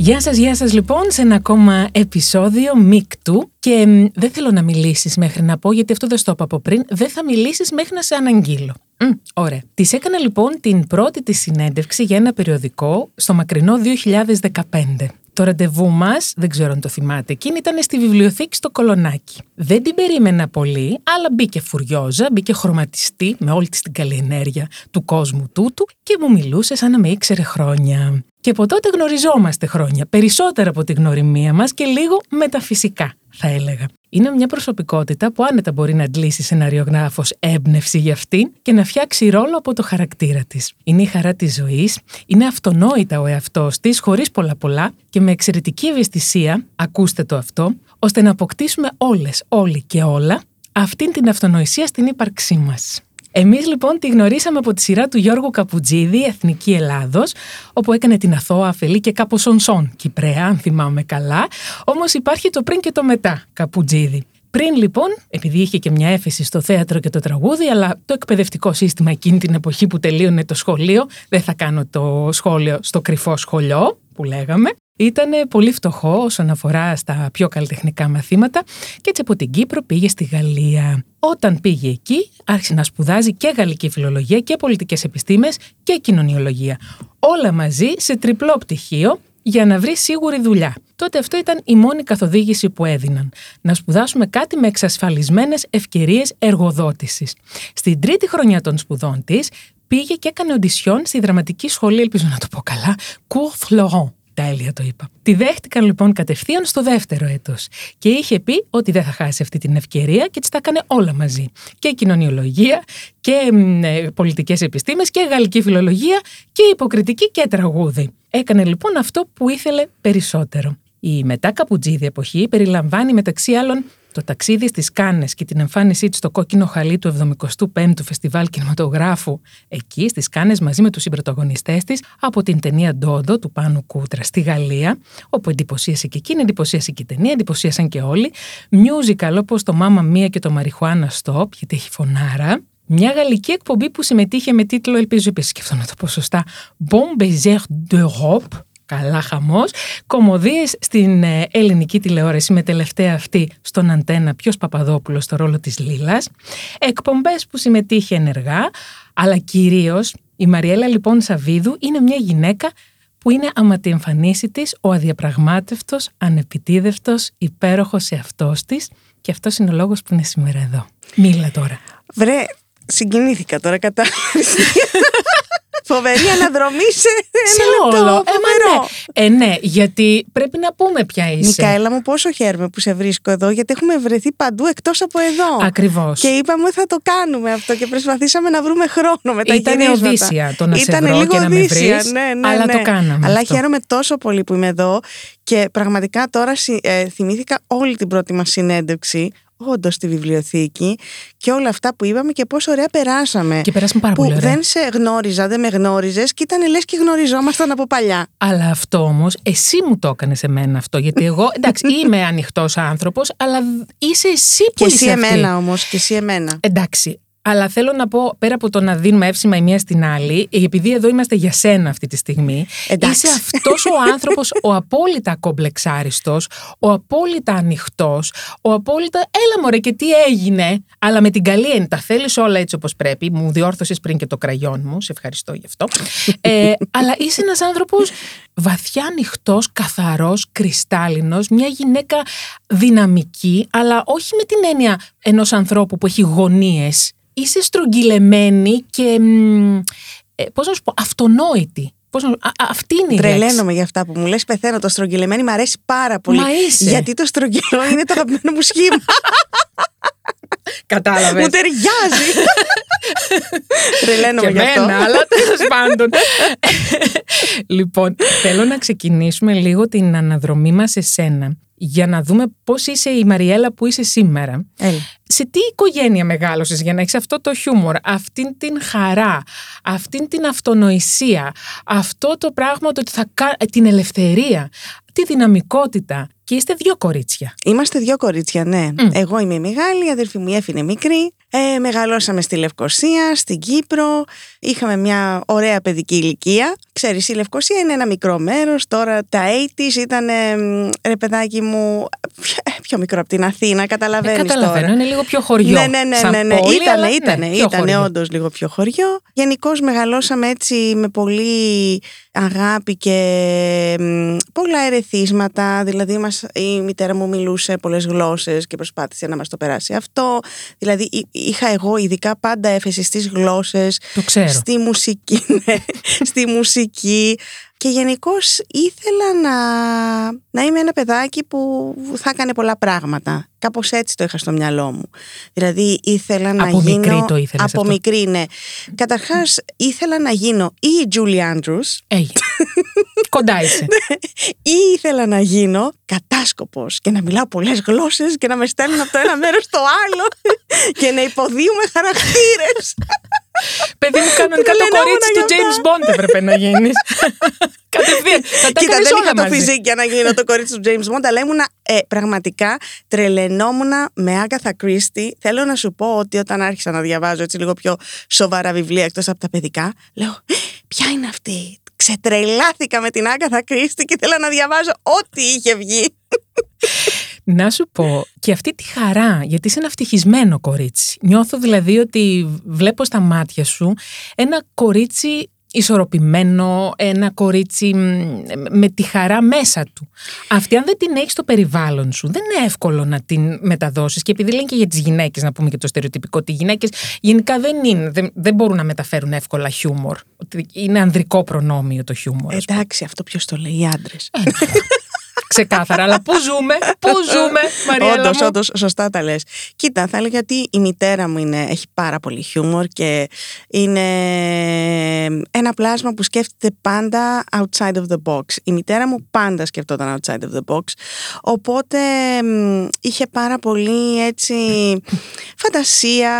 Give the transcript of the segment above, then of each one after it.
Γεια σας, γεια σας λοιπόν σε ένα ακόμα επεισόδιο Μικτού και μ, δεν θέλω να μιλήσεις μέχρι να πω γιατί αυτό δεν στο είπα από πριν, δεν θα μιλήσεις μέχρι να σε αναγγείλω. Μ, ωραία. Της έκανα λοιπόν την πρώτη της συνέντευξη για ένα περιοδικό στο μακρινό 2015. Το ραντεβού μας, δεν ξέρω αν το θυμάται, εκείνη ήταν στη βιβλιοθήκη στο Κολονάκι. Δεν την περίμενα πολύ, αλλά μπήκε φουριόζα, μπήκε χρωματιστή με όλη της την καλή ενέργεια του κόσμου τούτου και μου μιλούσε σαν να με ήξερε χρόνια. Και από τότε γνωριζόμαστε χρόνια, περισσότερα από τη γνωριμία μας και λίγο μεταφυσικά, θα έλεγα. Είναι μια προσωπικότητα που άνετα μπορεί να αντλήσει σεναριογράφος έμπνευση για αυτήν και να φτιάξει ρόλο από το χαρακτήρα της. Είναι η χαρά της ζωής, είναι αυτονόητα ο εαυτός της, χωρίς πολλά πολλά και με εξαιρετική ευαισθησία, ακούστε το αυτό, ώστε να αποκτήσουμε όλες, όλοι και όλα αυτήν την αυτονοησία στην ύπαρξή μας. Εμείς λοιπόν τη γνωρίσαμε από τη σειρά του Γιώργου Καπουτζίδη, Εθνική Ελλάδος, όπου έκανε την αθώα, αφελή και κάπως σονσόν Κυπρέα, αν θυμάμαι καλά. Όμως υπάρχει το πριν και το μετά Καπουτζίδη. Πριν λοιπόν, επειδή είχε και μια έφεση στο θέατρο και το τραγούδι, αλλά το εκπαιδευτικό σύστημα εκείνη την εποχή που τελείωνε το σχολείο, δεν θα κάνω το σχόλιο στο κρυφό σχολείο που λέγαμε, ήταν πολύ φτωχό όσον αφορά στα πιο καλλιτεχνικά μαθήματα και έτσι από την Κύπρο πήγε στη Γαλλία. Όταν πήγε εκεί, άρχισε να σπουδάζει και γαλλική φιλολογία και πολιτικές επιστήμες και κοινωνιολογία. Όλα μαζί σε τριπλό πτυχίο για να βρει σίγουρη δουλειά. Τότε αυτό ήταν η μόνη καθοδήγηση που έδιναν. Να σπουδάσουμε κάτι με εξασφαλισμένες ευκαιρίες εργοδότησης. Στην τρίτη χρονιά των σπουδών της, πήγε και έκανε οντισιόν στη δραματική σχολή, ελπίζω να το πω καλά, Cour Florent. Τέλεια το είπα. Τη δέχτηκαν λοιπόν κατευθείαν στο δεύτερο έτος. Και είχε πει ότι δεν θα χάσει αυτή την ευκαιρία και τι τα έκανε όλα μαζί. Και κοινωνιολογία και ε, πολιτικές επιστήμες και γαλλική φιλολογία και υποκριτική και τραγούδι. Έκανε λοιπόν αυτό που ήθελε περισσότερο. Η μετά Καπουτζίδη εποχή περιλαμβάνει μεταξύ άλλων το ταξίδι στις Κάνες και την εμφάνισή του στο κόκκινο χαλί του 75ου Φεστιβάλ Κινηματογράφου εκεί στις Κάνες μαζί με τους συμπροταγωνιστές της από την ταινία Ντόντο του Πάνου Κούτρα στη Γαλλία όπου εντυπωσίασε και εκείνη, εντυπωσίασε και η ταινία, εντυπωσίασαν και όλοι. Musical όπως το Μάμα Μία και το Μαριχουάνα Stop γιατί έχει φωνάρα. Μια γαλλική εκπομπή που συμμετείχε με τίτλο, ελπίζω επίση σκεφτώ να το πω σωστά, Bon Baiser d'Europe, καλά χαμός, κομμωδίες στην ε, ελληνική τηλεόραση με τελευταία αυτή στον Αντένα Ποιος Παπαδόπουλος στο ρόλο της Λίλας, εκπομπές που συμμετείχε ενεργά, αλλά κυρίως η Μαριέλα λοιπόν Σαβίδου είναι μια γυναίκα που είναι άμα τη εμφανίσει της ο αδιαπραγμάτευτος, ανεπιτίδευτος, υπέροχος εαυτός της και αυτός είναι ο λόγος που είναι σήμερα εδώ. Μίλα τώρα. Βρε, συγκινήθηκα τώρα κατά. Φοβερή αναδρομή σε, σε ένα όλο. λεπτό. Ε, μα ναι. Ε, ναι, γιατί πρέπει να πούμε ποια είσαι. Μικαέλα μου, πόσο χαίρομαι που σε βρίσκω εδώ, γιατί έχουμε βρεθεί παντού εκτός από εδώ. Ακριβώς. Και είπαμε ότι θα το κάνουμε αυτό και προσπαθήσαμε να βρούμε χρόνο με τα Ήταν γυρίσματα. οδύσσια το να σε Ήτανε βρω λίγο και να με οδύσσια, βρεις, ναι, ναι, αλλά ναι. το κάναμε Αλλά αυτό. χαίρομαι τόσο πολύ που είμαι εδώ και πραγματικά τώρα συ- ε, θυμήθηκα όλη την πρώτη μας συνέντευξη όντως στη βιβλιοθήκη και όλα αυτά που είπαμε και πόσο ωραία περάσαμε. Και περάσαμε πάρα που πολύ ωραία. δεν σε γνώριζα, δεν με γνώριζες και ήταν λες και γνωριζόμασταν από παλιά. Αλλά αυτό όμως, εσύ μου το έκανες σε μένα αυτό. Γιατί εγώ, εντάξει, είμαι ανοιχτός άνθρωπος, αλλά είσαι εσύ που Και είσαι εσύ αυτή. εμένα όμως, και εσύ εμένα. Εντάξει. Αλλά θέλω να πω, πέρα από το να δίνουμε εύσημα η μία στην άλλη, επειδή εδώ είμαστε για σένα αυτή τη στιγμή, Εντάξει. είσαι αυτός ο άνθρωπος, ο απόλυτα κομπλεξάριστος, ο απόλυτα ανοιχτός, ο απόλυτα. Έλα μωρέ, και τι έγινε; Αλλά με την καλή έννοια, τα θέλεις όλα έτσι όπως πρέπει. Μου διόρθωσες πριν και το κραγιόν μου, σε ευχαριστώ γι' αυτό. Ε, αλλά είσαι ένας άνθρωπος βαθιά ανοιχτός, καθαρός, κρυστάλλινος, μια γυναίκα δυναμική, αλλά όχι με την έννοια ενός ανθρώπου που έχει γωνίες. Είσαι στρογγυλεμένη και. μ, ε, πώς να σου πω, αυτονόητη. Πώς να, α, α, αυτή είναι η λέξη. Τρελαίνομαι για αυτά που μου λες, πεθαίνω. Το στρογγυλεμένη μου αρέσει πάρα πολύ. Μα είσαι. Γιατί το στρογγυλό είναι το αγαπημένο μου σχήμα. Κατάλαβες. Μου ταιριάζει. Τρελαίνομαι και γι' αυτό. εμένα, αλλά τέλος πάντων. λοιπόν, θέλω να ξεκινήσουμε λίγο την αναδρομή μας σε σένα για να δούμε πώς είσαι η Μαριέλα που είσαι σήμερα. Έλα. Σε τι οικογένεια μεγάλωσες για να έχεις αυτό το χιούμορ, αυτήν την χαρά, αυτήν την αυτονοησία, αυτό το πράγμα το ότι θα κα... την ελευθερία, τη δυναμικότητα. Και είστε δύο κορίτσια. Είμαστε δύο κορίτσια, ναι. Εγώ είμαι η μεγάλη, η αδερφή μου η Εφη είναι μικρή. Ε, μεγαλώσαμε στη Λευκοσία, στην Κύπρο. Είχαμε μια ωραία παιδική ηλικία. Ξέρεις, η Λευκοσία είναι ένα μικρό μέρος. Τώρα τα 80's ήταν, ε, ρε παιδάκι μου, πιο μικρό από την Αθήνα, καταλαβαίνεις ε, καταλαβαίνω, τώρα. είναι λίγο πιο χωριό. Ναι, ναι, ναι, σαν ναι, ναι. πόλη, Ήτανε, αλλά ήτανε, ναι, πιο ήτανε χωριό. όντως λίγο πιο χωριό. Γενικώς μεγαλώσαμε έτσι με πολύ αγάπη και μ, πολλά ερεθίσματα. Δηλαδή μας, η μητέρα μου μιλούσε πολλές γλώσσες και προσπάθησε να μας το περάσει αυτό. Δηλαδή εί- είχα εγώ ειδικά πάντα έφεση στις γλώσσες, Το ξέρω. στη μουσική, ναι, στη μουσική. Και γενικώς ήθελα να, να είμαι ένα παιδάκι που θα έκανε πολλά πράγματα. Κάπως έτσι το είχα στο μυαλό μου. Δηλαδή ήθελα να Από γίνω... μικρή το ήθελες Από αυτό; μικρή, ναι. Καταρχάς ήθελα να γίνω ή η Julie Andrews Έγινε. Κοντά είσαι. ή ήθελα να γίνω κατάσκοπος και να μιλάω πολλές γλώσσες και να με στέλνουν από το ένα μέρος στο άλλο και να υποδίουμε χαρακτήρες. Παιδί μου, κανονικά το Τρελαινόμουν κορίτσι του γι' James αυτά. Bond έπρεπε να γίνεις. Κατευθείαν. Θα τα Κοίτα, έκανες δεν όλα είχα το μαζί. φυσικό για να γίνω το κορίτσι του James Bond, αλλά ήμουνα ε, πραγματικά τρελαινόμουν με Agatha Christie. Θέλω να σου πω ότι όταν άρχισα να διαβάζω έτσι λίγο πιο σοβαρά βιβλία εκτός από τα παιδικά, λέω «Ε, ποια είναι αυτή; Ξετρελάθηκα με την Agatha Christie και ήθελα να διαβάζω ό,τι είχε βγει. Να σου πω και αυτή τη χαρά, γιατί είσαι ένα ευτυχισμένο κορίτσι. Νιώθω δηλαδή ότι βλέπω στα μάτια σου ένα κορίτσι ισορροπημένο, ένα κορίτσι μ, με τη χαρά μέσα του. Αυτή αν δεν την έχεις στο περιβάλλον σου, δεν είναι εύκολο να την μεταδώσεις. Και επειδή λένε και για τις γυναίκες, να πούμε και το στερεοτυπικό, ότι οι γυναίκες γενικά δεν, είναι, δεν, δεν μπορούν να μεταφέρουν εύκολα χιούμορ. Ότι είναι ανδρικό προνόμιο το χιούμορ. ας πούμε. Εντάξει, αυτό ποιος το λέει, οι άντρες. Ξεκάθαρα, αλλά πού ζούμε, πού ζούμε, Μαριέλα Όντως, μου; όντως, σωστά τα λες. Κοίτα, θα έλεγα ότι η μητέρα μου είναι, έχει πάρα πολύ χιούμορ και είναι ένα πλάσμα που σκέφτεται πάντα outside of the box. Η μητέρα μου πάντα σκεφτόταν outside of the box. Οπότε μ, είχε πάρα πολύ έτσι φαντασία.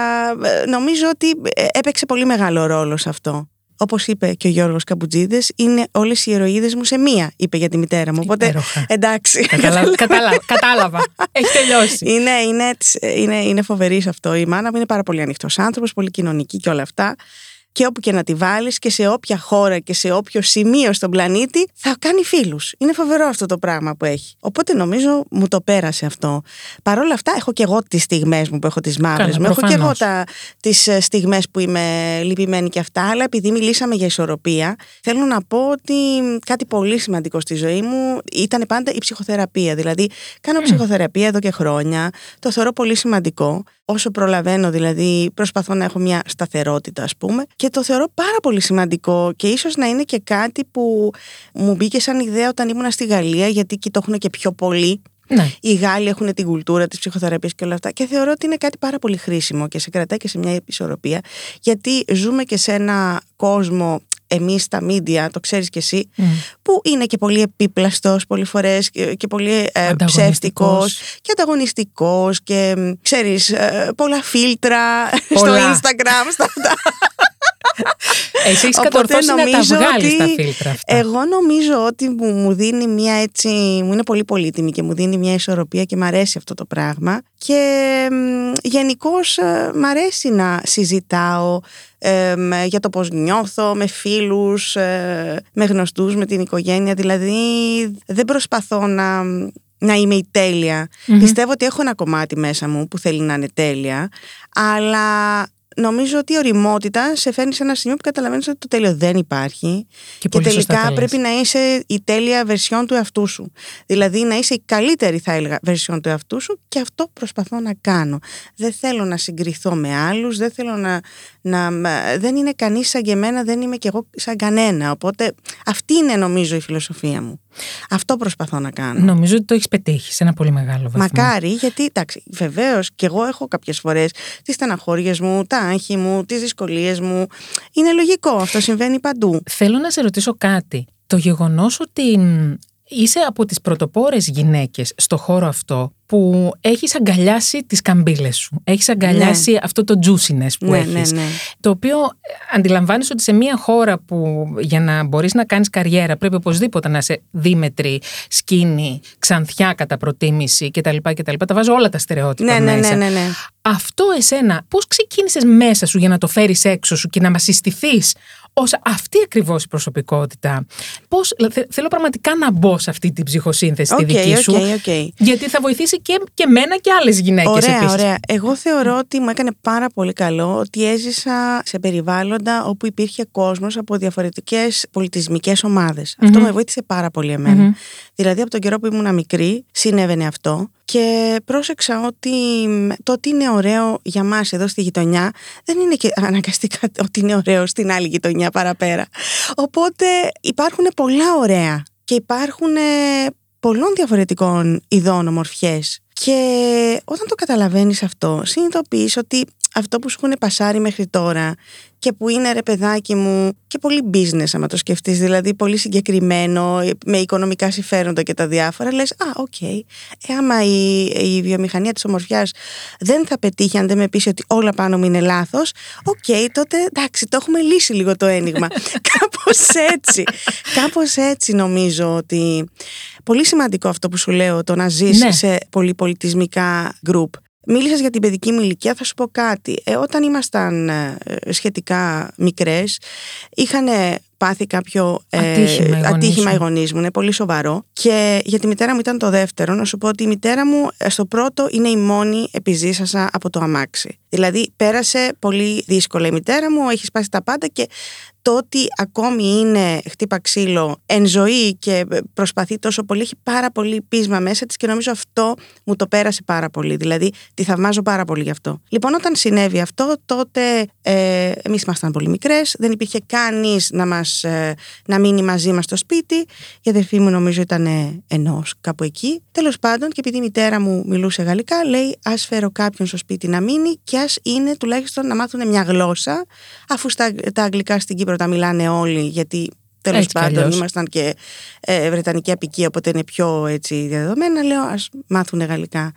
Ε, Νομίζω ότι ε, έπαιξε πολύ μεγάλο ρόλο σε αυτό. Όπως είπε και ο Γιώργος Καμπουτζίδε, είναι όλες οι ηρωίδες μου σε μία, είπε για τη μητέρα μου. Οπότε Υπέροχα. εντάξει. Καταλα- κατάλαβα, κατάλαβα. Έχει τελειώσει. Είναι, είναι, έτσι, είναι, είναι φοβερή σε αυτό. Η μάνα μου είναι πάρα πολύ ανοιχτός άνθρωπος, πολύ κοινωνική και όλα αυτά. Και όπου και να τη βάλεις και σε όποια χώρα και σε όποιο σημείο στον πλανήτη θα κάνει φίλους. Είναι φοβερό αυτό το πράγμα που έχει. Οπότε νομίζω μου το πέρασε αυτό. Παρ' όλα αυτά, έχω και εγώ τις στιγμές μου που έχω τις μαύρες Καλά, μου. Έχω και εγώ προφανώς. τις στιγμές που είμαι λυπημένη και αυτά. Αλλά επειδή μιλήσαμε για ισορροπία, θέλω να πω ότι κάτι πολύ σημαντικό στη ζωή μου ήταν πάντα η ψυχοθεραπεία. Δηλαδή, κάνω ψυχοθεραπεία εδώ και χρόνια. Το θεωρώ πολύ σημαντικό. Όσο προλαβαίνω, δηλαδή, προσπαθώ να έχω μια σταθερότητα, ας πούμε. Και το θεωρώ πάρα πολύ σημαντικό και ίσως να είναι και κάτι που μου μπήκε σαν ιδέα όταν ήμουν στη Γαλλία, γιατί εκεί το έχουν και πιο πολύ. Ναι. Οι Γάλλοι έχουν την κουλτούρα της ψυχοθεραπείας και όλα αυτά. Και θεωρώ ότι είναι κάτι πάρα πολύ χρήσιμο και σε κρατάει και σε μια ισορροπία. Γιατί ζούμε και σε ένα κόσμο, εμείς τα μίντια, το ξέρεις κι εσύ, Μμ. που είναι και πολύ επίπλαστος πολλές φορές και, και πολύ ε, Ανταγωνιστικός. ψεύτικος και ανταγωνιστικός και ξέρεις, πολλά φίλτρα Πολλά. στο Instagram. Στα αυτά. Εσύ έχεις Οπότε κατορθώσει να τα νομίζω βγάλεις ότι τα φίλτρα αυτά. Εγώ νομίζω ότι μου, μου δίνει μια έτσι. μου είναι πολύ πολύτιμη και μου δίνει μια ισορροπία και μου αρέσει αυτό το πράγμα. Και γενικώς μ' αρέσει να συζητάω ε, με- για το πώς νιώθω με φίλους, ε, με γνωστούς, με την οικογένεια. Δηλαδή δεν προσπαθώ να, να είμαι η τέλεια. Μμμ. Πιστεύω ότι έχω ένα κομμάτι μέσα μου που θέλει να είναι τέλεια, αλλά νομίζω ότι η οριμότητα σε φέρνει σε ένα σημείο που καταλαβαίνεις ότι το τέλειο δεν υπάρχει Και και, πολύ σωστά τελικά τα λες. πρέπει να είσαι η τέλεια βερσιόν του εαυτού σου. Δηλαδή να είσαι η καλύτερη θα έλεγα βερσιόν του εαυτού σου και αυτό προσπαθώ να κάνω. Δεν θέλω να συγκριθώ με άλλους, δεν θέλω να... να δεν είναι κανείς σαν και εμένα, δεν είμαι κι εγώ σαν κανένα. Οπότε αυτή είναι νομίζω η φιλοσοφία μου. Αυτό προσπαθώ να κάνω. Νομίζω ότι το έχεις πετύχει σε ένα πολύ μεγάλο βαθμό. Μακάρι, γιατί εντάξει, βεβαίως και εγώ έχω κάποιες φορές τις στεναχώριες μου, τα άγχη μου, τις δυσκολίες μου. Είναι λογικό, αυτό συμβαίνει παντού. Θέλω να σε ρωτήσω κάτι. Το γεγονός ότι είσαι από τις πρωτοπόρες γυναίκες στο χώρο αυτό που έχεις αγκαλιάσει τις καμπύλες σου. Έχεις αγκαλιάσει αυτό το juiciness που Ναι, έχεις. ναι, ναι. Το οποίο ε, αντιλαμβάνεις ότι σε μια χώρα που για να μπορείς να κάνεις καριέρα πρέπει οπωσδήποτε να είσαι δίμετρη, σκήνη, ξανθιά κατά προτίμηση κτλ. κτλ. Τα βάζω όλα τα στερεότυπα Ναι, ναι, μέσα. ναι, ναι, ναι. Αυτό εσένα, πώς ξεκίνησες μέσα σου για να το φέρεις έξω σου και να μας συστηθείς ως αυτή ακριβώς η προσωπικότητα. Πώς, θε- θέλω πραγματικά να μπω σε αυτή την ψυχοσύνθεση τη Οκ, δική σου. OK, OK. Γιατί θα βοηθήσει και, και μένα και άλλες γυναίκες Ωραία, επίσης. ωραία. Εγώ θεωρώ ότι μου έκανε πάρα πολύ καλό ότι έζησα σε περιβάλλοντα όπου υπήρχε κόσμος από διαφορετικές πολιτισμικές ομάδες. Αυτό με βοήθησε πάρα πολύ εμένα. Μμμ. Δηλαδή από τον καιρό που ήμουν μικρή συνέβαινε αυτό και πρόσεξα ότι μ, το ότι είναι ωραίο για μας εδώ στη γειτονιά δεν είναι και αναγκαστικά ότι είναι ωραίο στην άλλη γειτονιά παραπέρα. Οπότε υπάρχουν πολλά ωραία και υπάρχουν ε, πολλών διαφορετικών ειδών ομορφιές και όταν το καταλαβαίνεις αυτό συνειδητοποιείς ότι αυτό που σου έχουν πασάρει μέχρι τώρα και που είναι ρε παιδάκι μου και πολύ business άμα το σκεφτείς δηλαδή πολύ συγκεκριμένο με οικονομικά συμφέροντα και τα διάφορα λες α οκ ε, άμα η, η βιομηχανία της ομορφιάς δεν θα πετύχει αν δεν με πείσει ότι όλα πάνω μου είναι λάθος οκ τότε εντάξει το έχουμε λύσει λίγο το αίνιγμα κάπως έτσι κάπως έτσι νομίζω ότι πολύ σημαντικό αυτό που σου λέω το να ζεις Ναι. σε πολυπολιτισμικά group Μίλησες για την παιδική μου ηλικία, θα σου πω κάτι. Ε, όταν ήμασταν ε, σχετικά μικρές, είχαν πάθει κάποιο ε, Ατύχημα οι γονείς ατύχημα σου. οι γονείς μου. Είναι πολύ σοβαρό. Και για τη μητέρα μου ήταν το δεύτερο. Να σου πω ότι η μητέρα μου ε, στο πρώτο είναι η μόνη επιζήσασα από το αμάξι. Δηλαδή πέρασε πολύ δύσκολα η μητέρα μου, έχει σπάσει τα πάντα και το ότι ακόμη είναι χτύπα ξύλο εν ζωή και προσπαθεί τόσο πολύ, έχει πάρα πολύ πείσμα μέσα της και νομίζω αυτό μου το πέρασε πάρα πολύ. Δηλαδή τη θαυμάζω πάρα πολύ γι' αυτό. Λοιπόν, όταν συνέβη αυτό, τότε ε, εμείς ήμασταν πολύ μικρές, δεν υπήρχε κανείς να, μας, ε, να μείνει μαζί μας στο σπίτι. Η αδερφή μου νομίζω ήταν ε, ενός κάπου εκεί. Τέλος πάντων, και επειδή η μητέρα μου μιλούσε γαλλικά, λέει ας φέρω κάποιον στο σπίτι να μείνει και ας είναι τουλάχιστον να μάθουν μια γλώσσα, αφού στα, τα αγγλικά στην Κύπρο τα μιλάνε όλοι, γιατί τέλος Έτσι κι πάντων αλλιώς. ήμασταν και ε, βρετανική απικία, οπότε είναι πιο έτσι διαδεδομένα. Λέω ας μάθουν γαλλικά.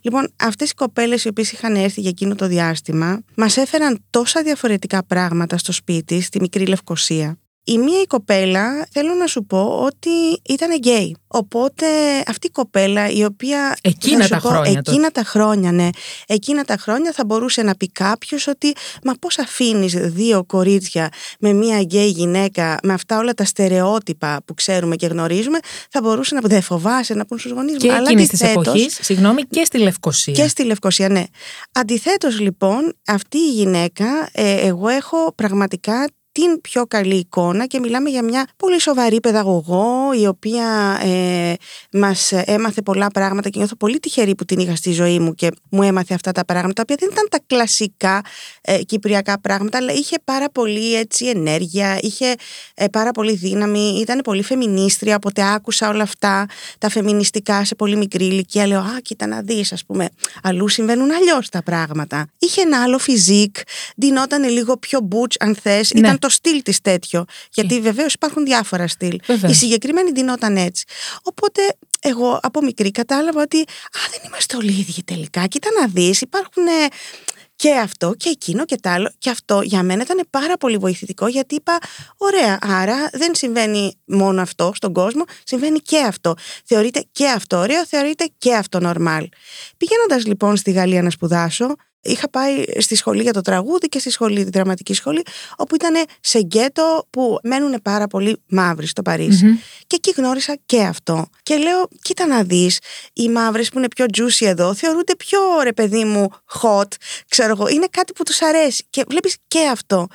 Λοιπόν, αυτές οι κοπέλες οι οποίες είχαν έρθει για εκείνο το διάστημα μας έφεραν τόσα διαφορετικά πράγματα στο σπίτι, στη μικρή Λευκοσία. Η μία η κοπέλα, θέλω να σου πω ότι ήταν γκέι. Οπότε αυτή η κοπέλα η οποία... Εκείνα θα σου τα πω, χρόνια τότε. Εκείνα τα χρόνια, ναι. Εκείνα τα χρόνια θα μπορούσε να πει κάποιος ότι μα πώς αφήνεις δύο κορίτσια με μία γκέι γυναίκα με αυτά όλα τα στερεότυπα που ξέρουμε και γνωρίζουμε θα μπορούσε να δεν φοβάσαι να πούν στους γονείς μου. Και Αλλά εκείνης της αντιθέτως- εποχής, συγγνώμη, και στη Λευκοσία. και στη Λευκοσία, ναι. Αντιθέτως λοιπόν, αυτή η γυναίκα, ε, εγώ έχω πραγματικά την πιο καλή εικόνα και μιλάμε για μια πολύ σοβαρή παιδαγωγό η οποία ε, μας έμαθε πολλά πράγματα και νιώθω πολύ τυχερή που την είχα στη ζωή μου και μου έμαθε αυτά τα πράγματα τα οποία δεν ήταν τα κλασικά ε, κυπριακά πράγματα αλλά είχε πάρα πολύ έτσι ενέργεια, είχε ε, πάρα πολύ δύναμη, ήταν πολύ φεμινίστρια οπότε άκουσα όλα αυτά τα φεμινιστικά σε πολύ μικρή ηλικία λέω α κοίτα να δεις ας πούμε αλλού συμβαίνουν αλλιώς τα πράγματα είχε ένα άλλο φιζίκ ντυνόταν λίγο πιο μπούτς αν θες Ναι. ήταν το στυλ της τέτοιο γιατί βεβαίως υπάρχουν διάφορα στυλ Βεβαίως. η συγκεκριμένη ντυνόταν έτσι οπότε εγώ από μικρή κατάλαβα ότι α δεν είμαστε όλοι ίδιοι τελικά κοίτα να δεις υπάρχουν ε, και αυτό και εκείνο και τ' άλλο. Και αυτό για μένα ήταν πάρα πολύ βοηθητικό γιατί είπα: Ωραία, άρα δεν συμβαίνει μόνο αυτό στον κόσμο, συμβαίνει και αυτό. Θεωρείται και αυτό ωραίο, θεωρείται και αυτό normal. Πηγαίνοντας λοιπόν στη Γαλλία να σπουδάσω, είχα πάει στη σχολή για το τραγούδι και στη σχολή, τη δραματική σχολή, όπου ήταν σε γκέτο που μένουν πάρα πολύ μαύροι στο παρισι Μμμ. Και εκεί γνώρισα και αυτό. Και λέω, κοίτα να δεις, οι μαύρες που είναι πιο juicy εδώ θεωρούνται πιο ρε παιδί μου hot, ξέρω εγώ. Είναι κάτι που τους αρέσει. Και βλέπεις και αυτό.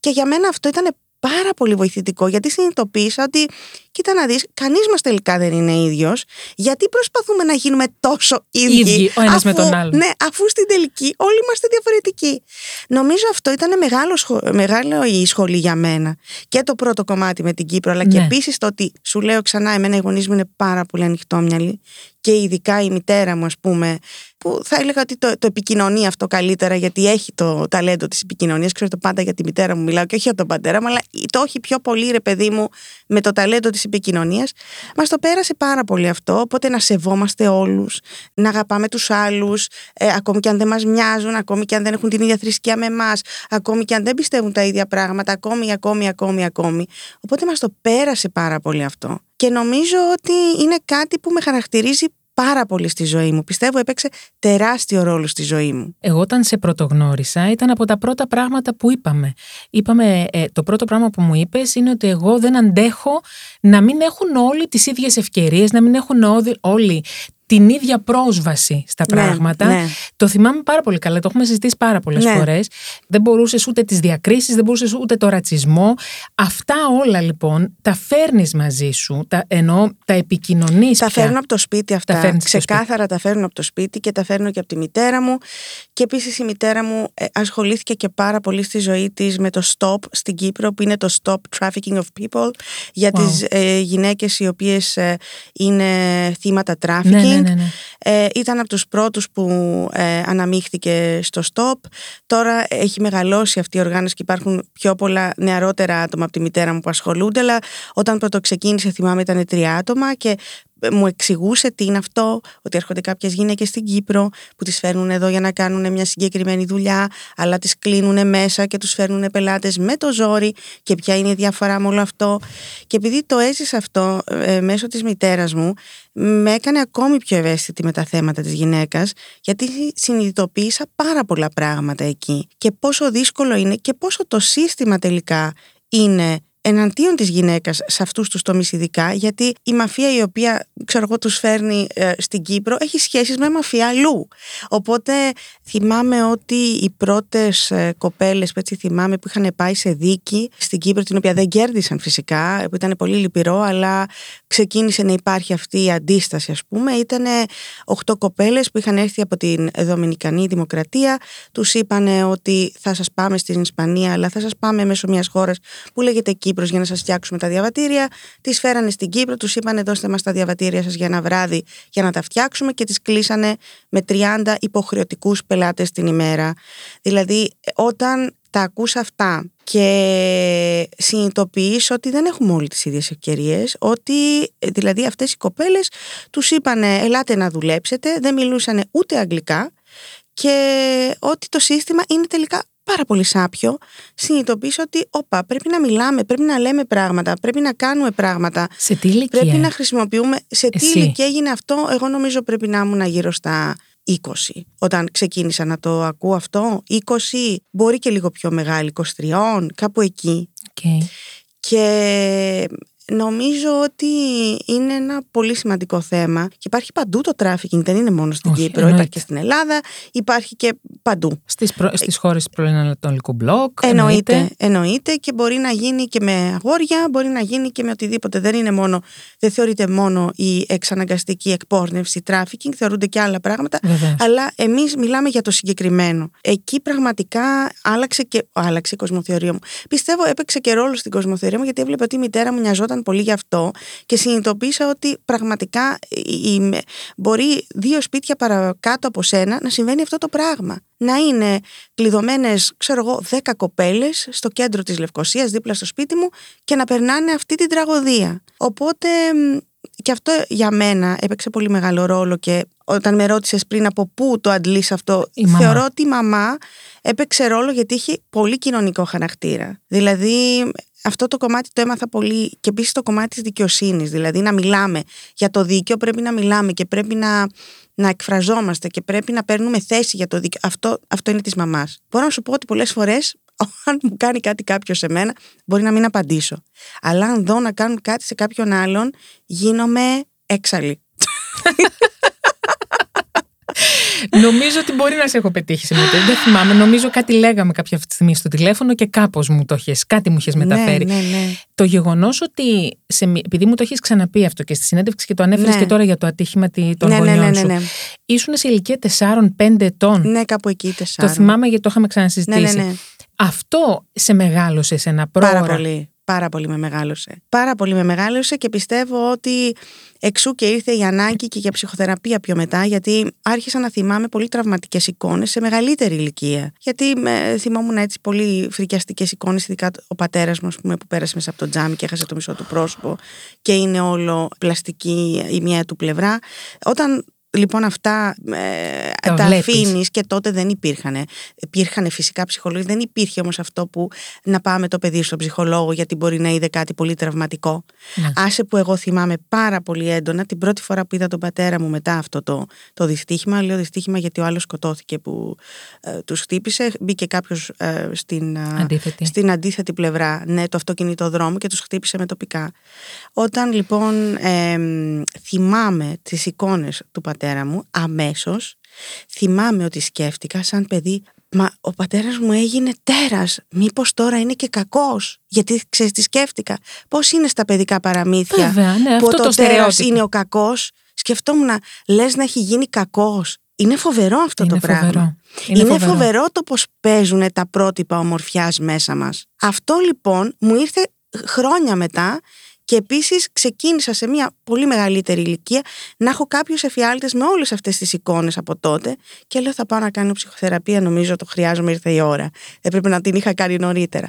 Και για μένα αυτό ήταν πάρα πολύ βοηθητικό γιατί συνειδητοποίησα ότι κοίτα να δεις, κανείς μας τελικά δεν είναι ίδιος γιατί προσπαθούμε να γίνουμε τόσο ίδιοι, ίδιοι ο ένας αφού, με τον άλλο. Ναι, αφού στην τελική όλοι είμαστε διαφορετικοί. Νομίζω αυτό ήταν μεγάλο, μεγάλο η σχολή για μένα και το πρώτο κομμάτι με την Κύπρο αλλά και Ναι. επίσης το ότι σου λέω ξανά εμένα οι γονείς μου είναι πάρα πολύ ανοιχτόμυαλοι και ειδικά η μητέρα μου ας πούμε που θα έλεγα ότι το, το επικοινωνεί αυτό καλύτερα γιατί έχει το ταλέντο της επικοινωνίας ξέρω το πάντα για τη μητέρα μου μιλάω και όχι για τον πατέρα μου αλλά το έχει πιο πολύ ρε παιδί μου με το ταλέντο της επικοινωνίας. Μας το πέρασε πάρα πολύ αυτό οπότε να σεβόμαστε όλους να αγαπάμε τους άλλους ε, ακόμη και αν δεν μας μοιάζουν ακόμη και αν δεν έχουν την ίδια θρησκεία με εμάς, ακόμη και αν δεν πιστεύουν τα ίδια πράγματα ακόμη, ακόμη, ακόμη, ακόμη. Οπότε μας το πέρασε πάρα πολύ αυτό. Και νομίζω ότι είναι κάτι που με χαρακτηρίζει πάρα πολύ στη ζωή μου. Πιστεύω έπαιξε τεράστιο ρόλο στη ζωή μου. Εγώ όταν σε πρωτογνώρισα ήταν από τα πρώτα πράγματα που είπαμε. Είπαμε, ε, το πρώτο πράγμα που μου είπες είναι ότι εγώ δεν αντέχω να μην έχουν όλοι τις ίδιες ευκαιρίες, να μην έχουν όδη- όλοι την ίδια πρόσβαση στα Ναι, πράγματα. ναι. Το θυμάμαι πάρα πολύ καλά, το έχουμε συζητήσει πάρα πολλές Ναι. φορές. Δεν μπορούσες ούτε τις διακρίσεις, δεν μπορούσες ούτε το ρατσισμό. Αυτά όλα λοιπόν τα φέρνεις μαζί σου, τα, ενώ τα επικοινωνείς Τα πια. φέρνω από το σπίτι αυτά. Τα φέρνεις στο Ξεκάθαρα τα φέρνω από το σπίτι και τα φέρνω και από τη μητέρα μου. Και επίσης η μητέρα μου ε, ασχολήθηκε και πάρα πολύ στη ζωή της με το STOP στην Κύπρο, που είναι το Stop Trafficking of People, για Wow. τις ε, γυναίκες οι οποίες ε, είναι θύματα trafficking. Ναι, ναι, ναι, ναι. Ε, ήταν από τους πρώτους που ε, αναμίχθηκε στο STOP. Τώρα έχει μεγαλώσει αυτή η οργάνωση και υπάρχουν πιο πολλά νεαρότερα άτομα από τη μητέρα μου που ασχολούνται, αλλά όταν πρώτο ξεκίνησε θυμάμαι ήταν τρία άτομα και μου εξηγούσε τι είναι αυτό, ότι έρχονται κάποιες γυναίκες στην Κύπρο που τις φέρνουν εδώ για να κάνουν μια συγκεκριμένη δουλειά, αλλά τις κλείνουν μέσα και τους φέρνουν πελάτες με το ζόρι και ποια είναι η διαφορά με όλο αυτό. Και επειδή το έζησα αυτό ε, μέσω της μητέρας μου, με έκανε ακόμη πιο ευαίσθητη με τα θέματα της γυναίκας γιατί συνειδητοποίησα πάρα πολλά πράγματα εκεί και πόσο δύσκολο είναι και πόσο το σύστημα τελικά είναι εναντίον της γυναίκας σε αυτούς τους τομείς ειδικά γιατί η μαφία η οποία ξέρω εγώ τους φέρνει ε, στην Κύπρο έχει σχέσεις με μαφία αλλού. Οπότε θυμάμαι ότι οι πρώτες ε, κοπέλες που έτσι θυμάμαι που είχαν πάει σε δίκη στην Κύπρο την οποία δεν κέρδισαν φυσικά που ήταν πολύ λυπηρό αλλά ξεκίνησε να υπάρχει αυτή η αντίσταση ας πούμε ήταν οχτώ κοπέλες που είχαν έρθει από την Δομινικανή Δημοκρατία. Τους είπαν ότι θα σας πάμε στην Ισπανία αλλά θα σας πάμε μέσω μιας χώρας που λέγεται Κύπρος για να σας φτιάξουμε τα διαβατήρια τις φέρανε στην Κύπρο, τους είπαν δώστε μας τα διαβατήρια σας για ένα βράδυ για να τα φτιάξουμε και τις κλείσανε με 30 υποχρεωτικούς πελάτες την ημέρα. Δηλαδή όταν τα ακούς αυτά και συνειδητοποιείς ότι δεν έχουμε όλοι τις ίδιες ευκαιρίες ότι ε, δηλαδή αυτές οι κοπέλες τους είπανε ελάτε να δουλέψετε δεν μιλούσαν ούτε αγγλικά και ότι το σύστημα είναι τελικά πάρα πολύ σάπιο συνειδητοποιείς ότι όπα πρέπει να μιλάμε, πρέπει να λέμε πράγματα πρέπει να κάνουμε πράγματα Σε τι ηλικία; πρέπει να χρησιμοποιούμε σε τι Εσύ. ηλικία έγινε αυτό εγώ νομίζω πρέπει να ήμουν γύρω στα 20 όταν ξεκίνησα να το ακούω αυτό 20 μπορεί και λίγο πιο μεγάλη 23 κάπου εκεί Οκ. και νομίζω ότι είναι ένα πολύ σημαντικό θέμα και υπάρχει παντού το τράφικινγκ, δεν είναι μόνο στην Όχι, Κύπρο, εννοείται. υπάρχει και στην Ελλάδα, υπάρχει και παντού. Στις, προ... στις χώρες του πρώην μπλοκ. Εννοείται, εννοείται και μπορεί να γίνει και με αγόρια, μπορεί να γίνει και με οτιδήποτε. Δεν είναι μόνο, δεν θεωρείται μόνο η εξαναγκαστική εκπόρνευση, τράφικινγκ, θεωρούνται και άλλα πράγματα. Βεβαίως. Αλλά εμείς μιλάμε για το συγκεκριμένο. Εκεί πραγματικά άλλαξε, και, άλλαξε η κοσμοθεωρία μου. Πιστεύω έπαιξε και ρόλο στην κοσμοθεωρία μου γιατί έβλεπα ότι η μητέρα μου νοιαζόταν πολύ γι' αυτό και συνειδητοποίησα ότι πραγματικά η- η- μπορεί δύο σπίτια παρακάτω από σένα να συμβαίνει αυτό το πράγμα. Να είναι κλειδωμένες, ξέρω εγώ, δέκα κοπέλες στο κέντρο της Λευκοσίας, δίπλα στο σπίτι μου και να περνάνε αυτή την τραγωδία. Οπότε μ, και αυτό για μένα έπαιξε πολύ μεγάλο ρόλο και όταν με ρώτησες πριν από πού το αντλείς αυτό, Η μαμά. θεωρώ ότι η μαμά έπαιξε ρόλο γιατί είχε πολύ κοινωνικό χαρακτήρα. Δηλαδή αυτό το κομμάτι το έμαθα πολύ και επίσης το κομμάτι της δικαιοσύνης, δηλαδή να μιλάμε για το δίκαιο πρέπει να μιλάμε και πρέπει να, να εκφραζόμαστε και πρέπει να παίρνουμε θέση για το δίκαιο. Αυτό, αυτό είναι της μαμάς. Μπορώ να σου πω ότι πολλές φορές αν μου κάνει κάτι κάποιος σε μένα μπορεί να μην απαντήσω. Αλλά αν δω να κάνουν κάτι σε κάποιον άλλον γίνομαι έξαλλη. νομίζω ότι μπορεί να σε έχω πετύχει σε μετέφραση. Δεν θυμάμαι. Νομίζω κάτι λέγαμε κάποια στιγμή στο τηλέφωνο και κάπως μου το έχει, κάτι μου είχες μεταφέρει. Ναι, ναι, ναι. Το γεγονός ότι. Σε, επειδή μου το έχεις ξαναπεί αυτό και στη συνέντευξη και το ανέφερες Ναι. και τώρα για το ατύχημα τη- των ναι, ναι, γονιών ναι, σου. ναι, ναι. Ήσουν σε ηλικία 4-5 ετών. Ναι, κάπου εκεί Το τεσσάρων. θυμάμαι γιατί το είχαμε Ναι, ξανασυζητήσει. ναι, ναι. Αυτό σε μεγάλωσε σε ένα Πάρα πρόωρα. πολύ. Πάρα πολύ με μεγάλωσε. Πάρα πολύ με μεγάλωσε και πιστεύω ότι εξού και ήρθε η ανάγκη και για ψυχοθεραπεία πιο μετά, γιατί άρχισα να θυμάμαι πολύ τραυματικές εικόνες σε μεγαλύτερη ηλικία. Γιατί με, θυμόμουν έτσι πολύ φρικιαστικές εικόνες, ειδικά ο πατέρας μου, ας πούμε, που πέρασε μέσα από το τζάμι και έχασε το μισό του πρόσωπο και είναι όλο πλαστική η μία του πλευρά. Όταν λοιπόν αυτά ε, Τα τα, βλέπεις. αφήνεις και τότε δεν υπήρχαν. Υπήρχαν φυσικά ψυχολόγοι, δεν υπήρχε όμως αυτό που να πάμε το παιδί στον ψυχολόγο γιατί μπορεί να είδε κάτι πολύ τραυματικό. Ναι. Άσε που εγώ θυμάμαι πάρα πολύ έντονα την πρώτη φορά που είδα τον πατέρα μου μετά αυτό το, το δυστύχημα. Λέω δυστύχημα γιατί ο άλλος σκοτώθηκε που ε, τους χτύπησε. Μπήκε κάποιος στην, ε, Αντίθετη. στην αντίθετη πλευρά, ναι, το αυτοκίνητο δρόμο και τους χτύπησε με τοπικά. Όταν λοιπόν εμ, θυμάμαι τις εικόνες του πατέρα μου, αμέσως θυμάμαι ότι σκέφτηκα σαν παιδί Μα ο πατέρας μου έγινε τέρας, μήπως τώρα είναι και κακός. Γιατί ξέρεις τι σκέφτηκα. Πώς είναι στα παιδικά παραμύθια Βέβαια, ναι, που αυτό το, το τέρας στερεότυπο. είναι ο κακός. Σκεφτόμουν, λες να έχει γίνει κακός. Είναι φοβερό αυτό Είναι το πράγμα. φοβερό. Είναι, φοβερό. το πώς παίζουν τα πρότυπα ομορφιάς μέσα μας. Αυτό λοιπόν μου ήρθε χρόνια μετά και επίσης ξεκίνησα σε μια πολύ μεγαλύτερη ηλικία να έχω κάποιους εφιάλτες με όλες αυτές τις εικόνες από τότε και λέω θα πάω να κάνω ψυχοθεραπεία νομίζω το χρειάζομαι ήρθε η ώρα. Έπρεπε να την είχα κάνει νωρίτερα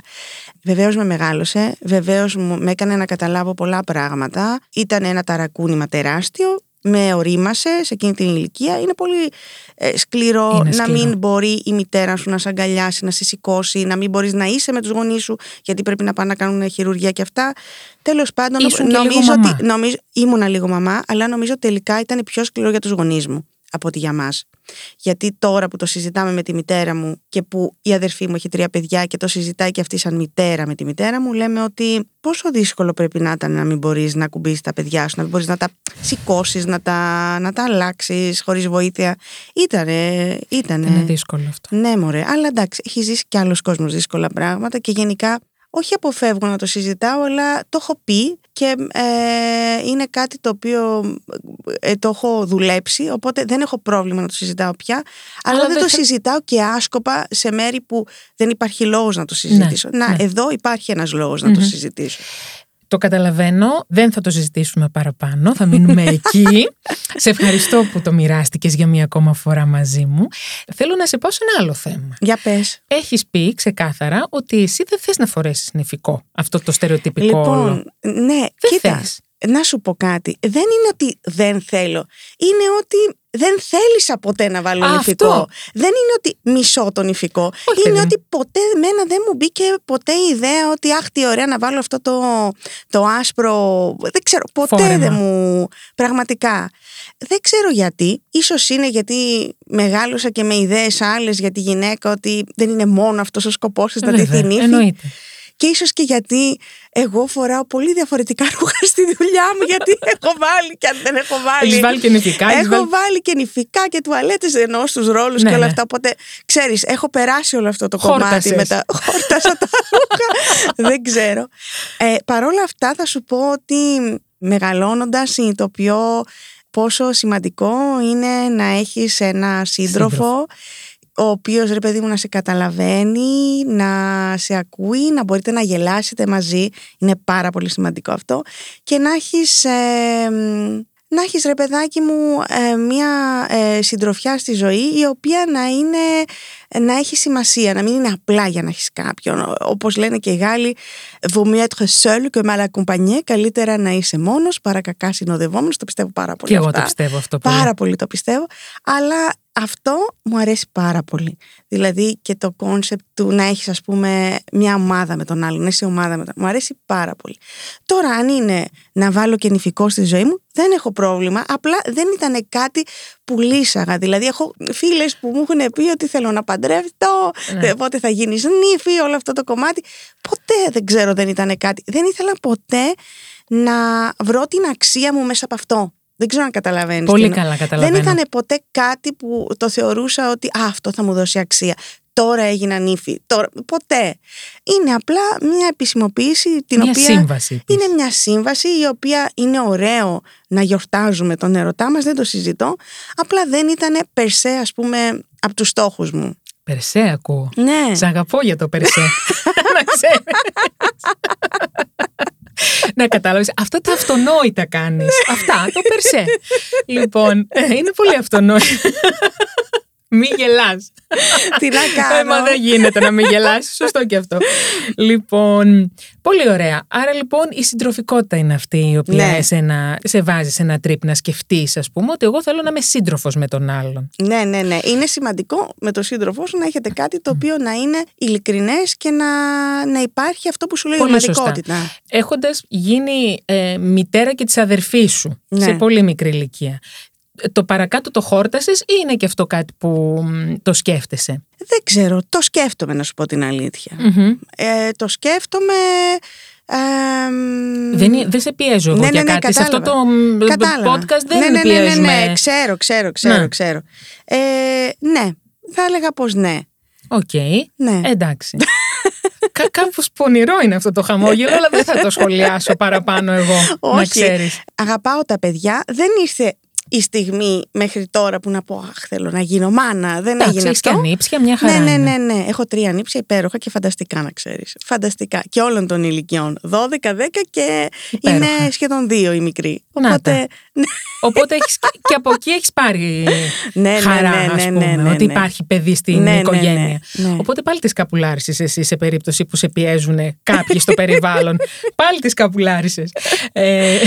Βεβαίως με μεγάλωσε, βεβαίως μου με έκανε να καταλάβω πολλά πράγματα. Ήταν ένα ταρακούνημα τεράστιο με ορίμασε σε εκείνη την ηλικία. Είναι πολύ ε, σκληρό Είναι να σκληρό. μην μπορεί η μητέρα σου να σε αγκαλιάσει, να σε σηκώσει, να μην μπορείς να είσαι με τους γονείς σου, γιατί πρέπει να πάνε να κάνουν χειρουργία και αυτά. Τέλος πάντων, Ήσουν και λίγο νομίζω μαμά. ότι. Νομίζω, ήμουνα λίγο μαμά, αλλά νομίζω τελικά ήταν πιο σκληρό για τους γονείς μου από ότι για μας. Γιατί τώρα που το συζητάμε με τη μητέρα μου και που η αδερφή μου έχει τρία παιδιά και το συζητάει και αυτή σαν μητέρα με τη μητέρα μου, λέμε ότι πόσο δύσκολο πρέπει να ήταν να μην μπορείς να κουμπίσει τα παιδιά σου, να μην μπορείς να τα σηκώσεις, να τα, να τα αλλάξεις χωρίς βοήθεια. Ήτανε, ήτανε. Είναι δύσκολο αυτό. Ναι, μωρέ. Αλλά εντάξει, έχει ζήσει κι άλλος κόσμος δύσκολα πράγματα και γενικά όχι αποφεύγω να το συζητάω, αλλά το έχω πει και ε, είναι κάτι το οποίο ε, το έχω δουλέψει, οπότε δεν έχω πρόβλημα να το συζητάω πια. Αλλά, Αλλά δεν δεν το θα- συζητάω και άσκοπα σε μέρη που δεν υπάρχει λόγος να το συζητήσω. να, ναι. εδώ υπάρχει ένας λόγος να το Μμμ. συζητήσω. Το καταλαβαίνω, δεν θα το συζητήσουμε παραπάνω, θα μείνουμε εκεί. σε ευχαριστώ που το μοιράστηκες για μία ακόμα φορά μαζί μου. Θέλω να σε πάω σε ένα άλλο θέμα. Για πες. Έχεις πει ξεκάθαρα ότι εσύ δεν θες να φορέσεις νηφικό. Αυτό το στερεοτυπικό. όλο. Λοιπόν, ναι, Δεν κοίτα, θες. Να σου πω κάτι. Δεν είναι ότι δεν θέλω. Είναι ότι δεν θέλησα ποτέ να βάλω Α, νηφικό. αυτό. Δεν είναι ότι μισώ το νηφικό. Όχι, είναι παιδί μου. ότι ποτέ εμένα δεν μου μπήκε ποτέ η ιδέα ότι αχ τι ωραία να βάλω αυτό το, το άσπρο. Δεν ξέρω, ποτέ Φόρεμα. δεν μου. Πραγματικά. Δεν ξέρω γιατί. Ίσως είναι γιατί μεγάλωσα και με ιδέες άλλες για τη γυναίκα ότι δεν είναι μόνο αυτός ο σκοπός της να τη Βέβαια, νύφη. εννοείται. Και ίσως και γιατί εγώ φοράω πολύ διαφορετικά ρούχα στη δουλειά μου γιατί έχω βάλει και αν δεν έχω βάλει. Έχεις βάλει και νηφικά. έχεις Έχω βάλει- βάλει και νηφικά και τουαλέτες εννοώ στους ρόλους Ναι, και όλα ναι. αυτά. Οπότε ξέρεις, έχω περάσει όλο αυτό το Χόρτασες. κομμάτι με τα. Χόρτασα τα ρούχα. δεν ξέρω. Ε, Παρ' όλα αυτά θα σου πω ότι μεγαλώνοντας συνειδητοποιώ πόσο σημαντικό είναι να έχεις ένα σύντροφο, Σύντροφο. Ο οποίος ρε παιδί μου να σε καταλαβαίνει, να σε ακούει, να μπορείτε να γελάσετε μαζί. Είναι πάρα πολύ σημαντικό αυτό. Και να έχεις, ε, μ, να έχεις ρε παιδάκι μου ε, μια ε, συντροφιά στη ζωή η οποία να είναι να έχει σημασία, να μην είναι απλά για να έχεις κάποιον. Όπως λένε και οι Γάλλοι, vaut mieux être seul que mal accompagné. Καλύτερα να είσαι μόνος παρά κακά συνοδευόμενος. Το πιστεύω πάρα πολύ Και εγώ αυτά. το πιστεύω αυτό πολύ. Πάρα πολύ το πιστεύω. Αλλά αυτό μου αρέσει πάρα πολύ. Δηλαδή και το concept του να έχεις ας πούμε μια ομάδα με τον άλλον, να είσαι ομάδα με τον Μου αρέσει πάρα πολύ. Τώρα αν είναι να βάλω και νυφικό στη ζωή μου, δεν έχω πρόβλημα. Απλά δεν ήταν κάτι που λύσαγα. Δηλαδή έχω φίλες που μου έχουν πει ότι θέλω να παντρευτώ, Ναι. πότε θα γίνεις νύφη, όλο αυτό το κομμάτι. Ποτέ δεν ξέρω δεν ήταν κάτι. Δεν ήθελα ποτέ να βρω την αξία μου μέσα από αυτό. Δεν ξέρω αν καταλαβαίνεις. Πολύ καλά καταλαβαίνω. Δεν ήταν ποτέ κάτι που το θεωρούσα ότι α, αυτό θα μου δώσει αξία. Τώρα έγινα νύφη. Τώρα... Ποτέ. Είναι απλά μια επισημοποίηση την Μια οποία. σύμβαση. της. Είναι μια σύμβαση η οποία είναι ωραίο να γιορτάζουμε τον ερωτά μας, δεν το συζητώ. Απλά δεν ήταν περσέ, ας πούμε, από τους στόχους μου. Περσέ ακούω. Ναι. Σ' αγαπώ για το περσέ. να ξέρεις. να κατάλαβες. Αυτά τα αυτονόητα κάνεις. Αυτά, το περσέ. λοιπόν, ε, είναι πολύ αυτονόητο. Μη γελάς. Τι να Ε, μα κάνω; δεν γίνεται να μην γελάσει. Σωστό και αυτό. Λοιπόν, πολύ ωραία. Άρα λοιπόν η συντροφικότητα είναι αυτή η οποία Ναι. εσένα, σε βάζει σε ένα τρίπ να σκεφτείς, ας πούμε, ότι εγώ θέλω να είμαι σύντροφος με τον άλλον. Ναι, ναι, ναι. Είναι σημαντικό με τον σύντροφό σου να έχετε κάτι το οποίο να είναι ειλικρινές και να, να υπάρχει αυτό που σου λέει η Πολύ σωστά. ομαδικότητα. Έχοντας γίνει ε, μητέρα και της αδερφής σου Ναι. σε πολύ μικρή ηλικία. Το παρακάτω το χόρτασες ή είναι και αυτό κάτι που μ, το σκέφτεσαι; Δεν ξέρω, το σκέφτομαι να σου πω την αλήθεια. Μμμ. Ε, το σκέφτομαι. ε, μ, Δεν, είναι- δεν σε πιέζω εγώ Ναι, για ναι, ναι, κάτι. Σε αυτό το κατάλαβα. μ, Κατάλαβα. podcast δεν ναι, ναι, ναι, ναι, πιέζουμε. ναι, ξέρω, ξέρω, ξέρω, Ναι. ξέρω. Ε, ναι, θα έλεγα πως ναι. Οκ. Ναι. Εντάξει. Κα, κάπως πονηρό είναι αυτό το χαμόγελο, αλλά δεν θα το σχολιάσω παραπάνω εγώ, να Όχι. ξέρεις. Αγαπάω τα παιδιά. Δεν ήρθε η στιγμή μέχρι τώρα που να πω Αχ, θέλω να γίνω μάνα. Δεν Εντάξει, έγινε έχεις και αυτό. ανίψια, μια χαρά Ναι, ναι, είναι. ναι, ναι. Έχω τρία ανίψια υπέροχα και φανταστικά να ξέρεις. Φανταστικά. Και όλων των ηλικιών. 12, 10 και Υπέροχα. είναι σχεδόν δύο οι μικροί. Να Οπότε. τα. Οπότε έχεις, και- και από εκεί έχεις πάρει Ναι, ναι, χαρά, ναι, ας ναι, πούμε, ναι, ναι, ότι ναι. υπάρχει παιδί στην Ναι, ναι, ναι, οικογένεια. ναι. Οπότε πάλι τις καπουλάρισες εσύ σε περίπτωση που σε πιέζουν κάποιοι στο περιβάλλον. πάλι τις καπουλάρισες. Ε,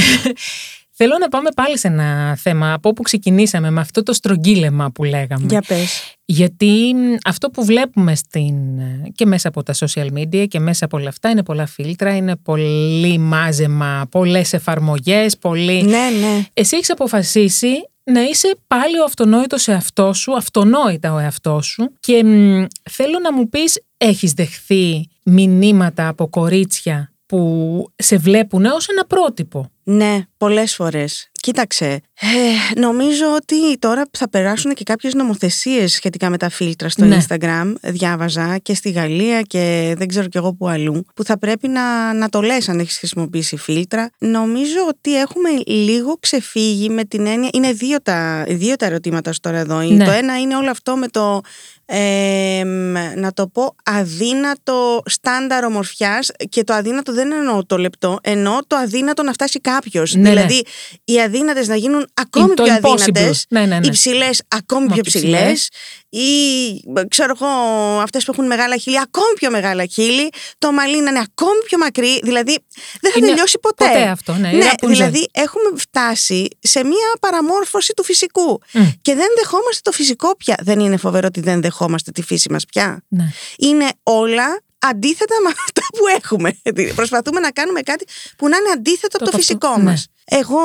θέλω να πάμε πάλι σε ένα θέμα από όπου ξεκινήσαμε με αυτό το στρογγύλεμα που λέγαμε. Για πες. Γιατί μ, αυτό που βλέπουμε στην, και μέσα από τα social media και μέσα από όλα αυτά είναι πολλά φίλτρα, είναι πολύ μάζεμα, πολλές εφαρμογές, πολύ... Ναι, ναι. Εσύ έχεις αποφασίσει να είσαι πάλι ο αυτονόητος εαυτό σου, αυτονόητα ο εαυτός σου και μ, θέλω να μου πεις, έχεις δεχθεί μηνύματα από κορίτσια που σε βλέπουν ως ένα πρότυπο; Ναι, πολλές φορές. Κοίταξε, ε, νομίζω ότι τώρα θα περάσουν και κάποιες νομοθεσίες σχετικά με τα φίλτρα στο Ναι. Instagram. Διάβαζα και στη Γαλλία και δεν ξέρω κι εγώ που αλλού. Που θα πρέπει να, να το λες αν έχεις χρησιμοποιήσει φίλτρα. Νομίζω ότι έχουμε λίγο ξεφύγει με την έννοια... Είναι δύο τα, δύο τα ερωτήματα σου τώρα εδώ. Ναι. Το ένα είναι όλο αυτό με το... ε, μ, να το πω αδύνατο στάνταρ ομορφιάς και το αδύνατο δεν εννοώ το λεπτό εννοώ το αδύνατο να φτάσει κάποιος Ναι, ναι. δηλαδή οι αδύνατες να γίνουν ακόμη το πιο impossible. αδύνατες Ναι, ναι, ναι. οι ψηλές ακόμη Μα πιο πιο ψηλές ή ξέρω εγώ αυτές που έχουν μεγάλα χείλη ακόμη πιο μεγάλα χείλη το μαλλί να είναι ακόμη πιο μακρύ δηλαδή δεν θα Είναι τελειώσει ποτέ ποτέ αυτό, ναι, η ναι Rapunzel. δηλαδή έχουμε φτάσει σε μια παραμόρφωση του φυσικού Μμ. και δεν δεχόμαστε το φυσικό πια δεν είναι φοβερό ότι δεν δεχόμαστε τη φύση μας πια Ναι. είναι όλα αντίθετα με αυτά που έχουμε. Δηλαδή, Προσπαθούμε να κάνουμε κάτι που να είναι αντίθετο από Το- το, το- φυσικό ναι. μας. Εγώ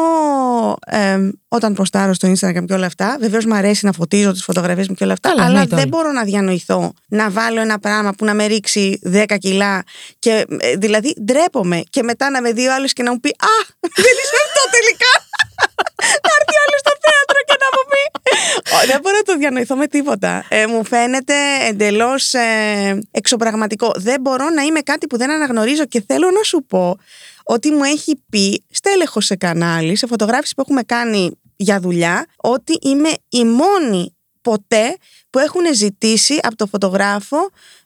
εμ, όταν προστάρω στο Instagram και όλα αυτά, βεβαίως μου αρέσει να φωτίζω τις φωτογραφίες μου και όλα αυτά, Καλά, αλλά εννοείται δεν όλοι. μπορώ να διανοηθώ να βάλω ένα πράγμα που να με ρίξει 10 κιλά και ε, δηλαδή ντρέπομαι και μετά να με δει ο άλλος και να μου πει «Α, δεν είσαι αυτό τελικά». Να έρθει ο άλλος στο θέατρο και να μου πει. Ω, Δεν μπορώ να το διανοηθώ με τίποτα. Ε, μου φαίνεται εντελώς ε, εξωπραγματικό. Δεν μπορώ να είμαι κάτι που δεν αναγνωρίζω και θέλω να σου πω ότι μου έχει πει στέλεχος σε κανάλι, σε φωτογράφηση που έχουμε κάνει για δουλειά, ότι είμαι η μόνη ποτέ που έχουν ζητήσει από το φωτογράφο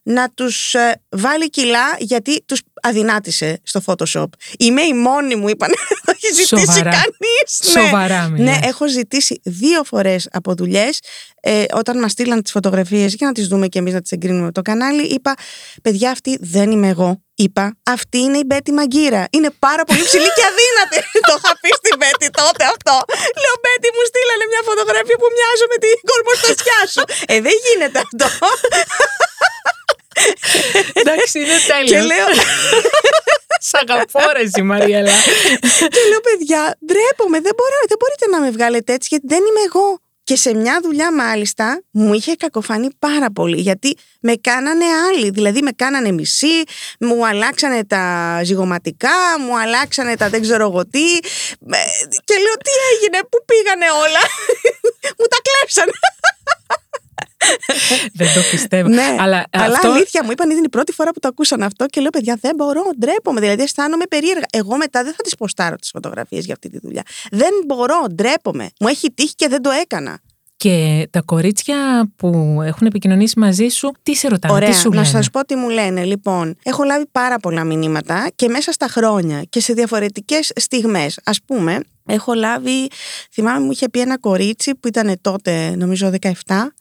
να τους ε, βάλει κιλά γιατί τους αδυνάτησε στο Photoshop. Είμαι η μόνη μου, είπαν. Το έχει ζητήσει Σοβαρά. κανείς. Σοβαρά Ναι, μιλάς. έχω ζητήσει δύο φορές από δουλειές. Ε, όταν μας στείλαν τις φωτογραφίες για να τις δούμε και εμείς να τις εγκρίνουμε με το κανάλι, είπα, παιδιά αυτή δεν είμαι εγώ. Είπα, αυτή είναι η Μπέτη Μαγκύρα. Είναι πάρα πολύ ψηλή και αδύνατη. το είχα πει στην Μπέτη τότε αυτό. Λέω, Μπέτη, μου στείλανε μια φωτογραφία που μοιάζω με την κορμοστασιά σου. ε, δεν γίνεται αυτό. Εντάξει, είναι και τέλειο. λέω, Σ' αγαπώ ρε εσύ, Μαριέλα. και λέω, παιδιά, ντρέπομαι. Δεν, μπορώ, δεν μπορείτε να με βγάλετε έτσι, γιατί δεν είμαι εγώ. Και σε μια δουλειά μάλιστα μου είχε κακοφανεί πάρα πολύ γιατί με κάνανε άλλοι, δηλαδή με κάνανε μισή, μου αλλάξανε τα ζυγοματικά, μου αλλάξανε τα δεν ξέρω εγώ τι και λέω τι έγινε, πού πήγανε όλα, μου τα κλέψανε. δεν το πιστεύω. Ναι, αλλά, αλλά αυτό... αλήθεια μου είπαν, είναι η πρώτη φορά που το ακούσαν αυτό και λέω, παιδιά, δεν μπορώ, ντρέπομαι. Δηλαδή, αισθάνομαι περίεργα. Εγώ μετά δεν θα τις ποστάρω τις φωτογραφίες για αυτή τη δουλειά. Δεν μπορώ, ντρέπομαι. Μου έχει τύχει και δεν το έκανα. Και τα κορίτσια που έχουν επικοινωνήσει μαζί σου, τι σε ρωτάνε, Ωραία, τι σου να λένε; σας πω τι μου λένε. Λοιπόν, έχω λάβει πάρα πολλά μηνύματα και μέσα στα χρόνια και σε διαφορετικές στιγμές. Ας πούμε, έχω λάβει, θυμάμαι μου είχε πει ένα κορίτσι που ήταν τότε νομίζω 17,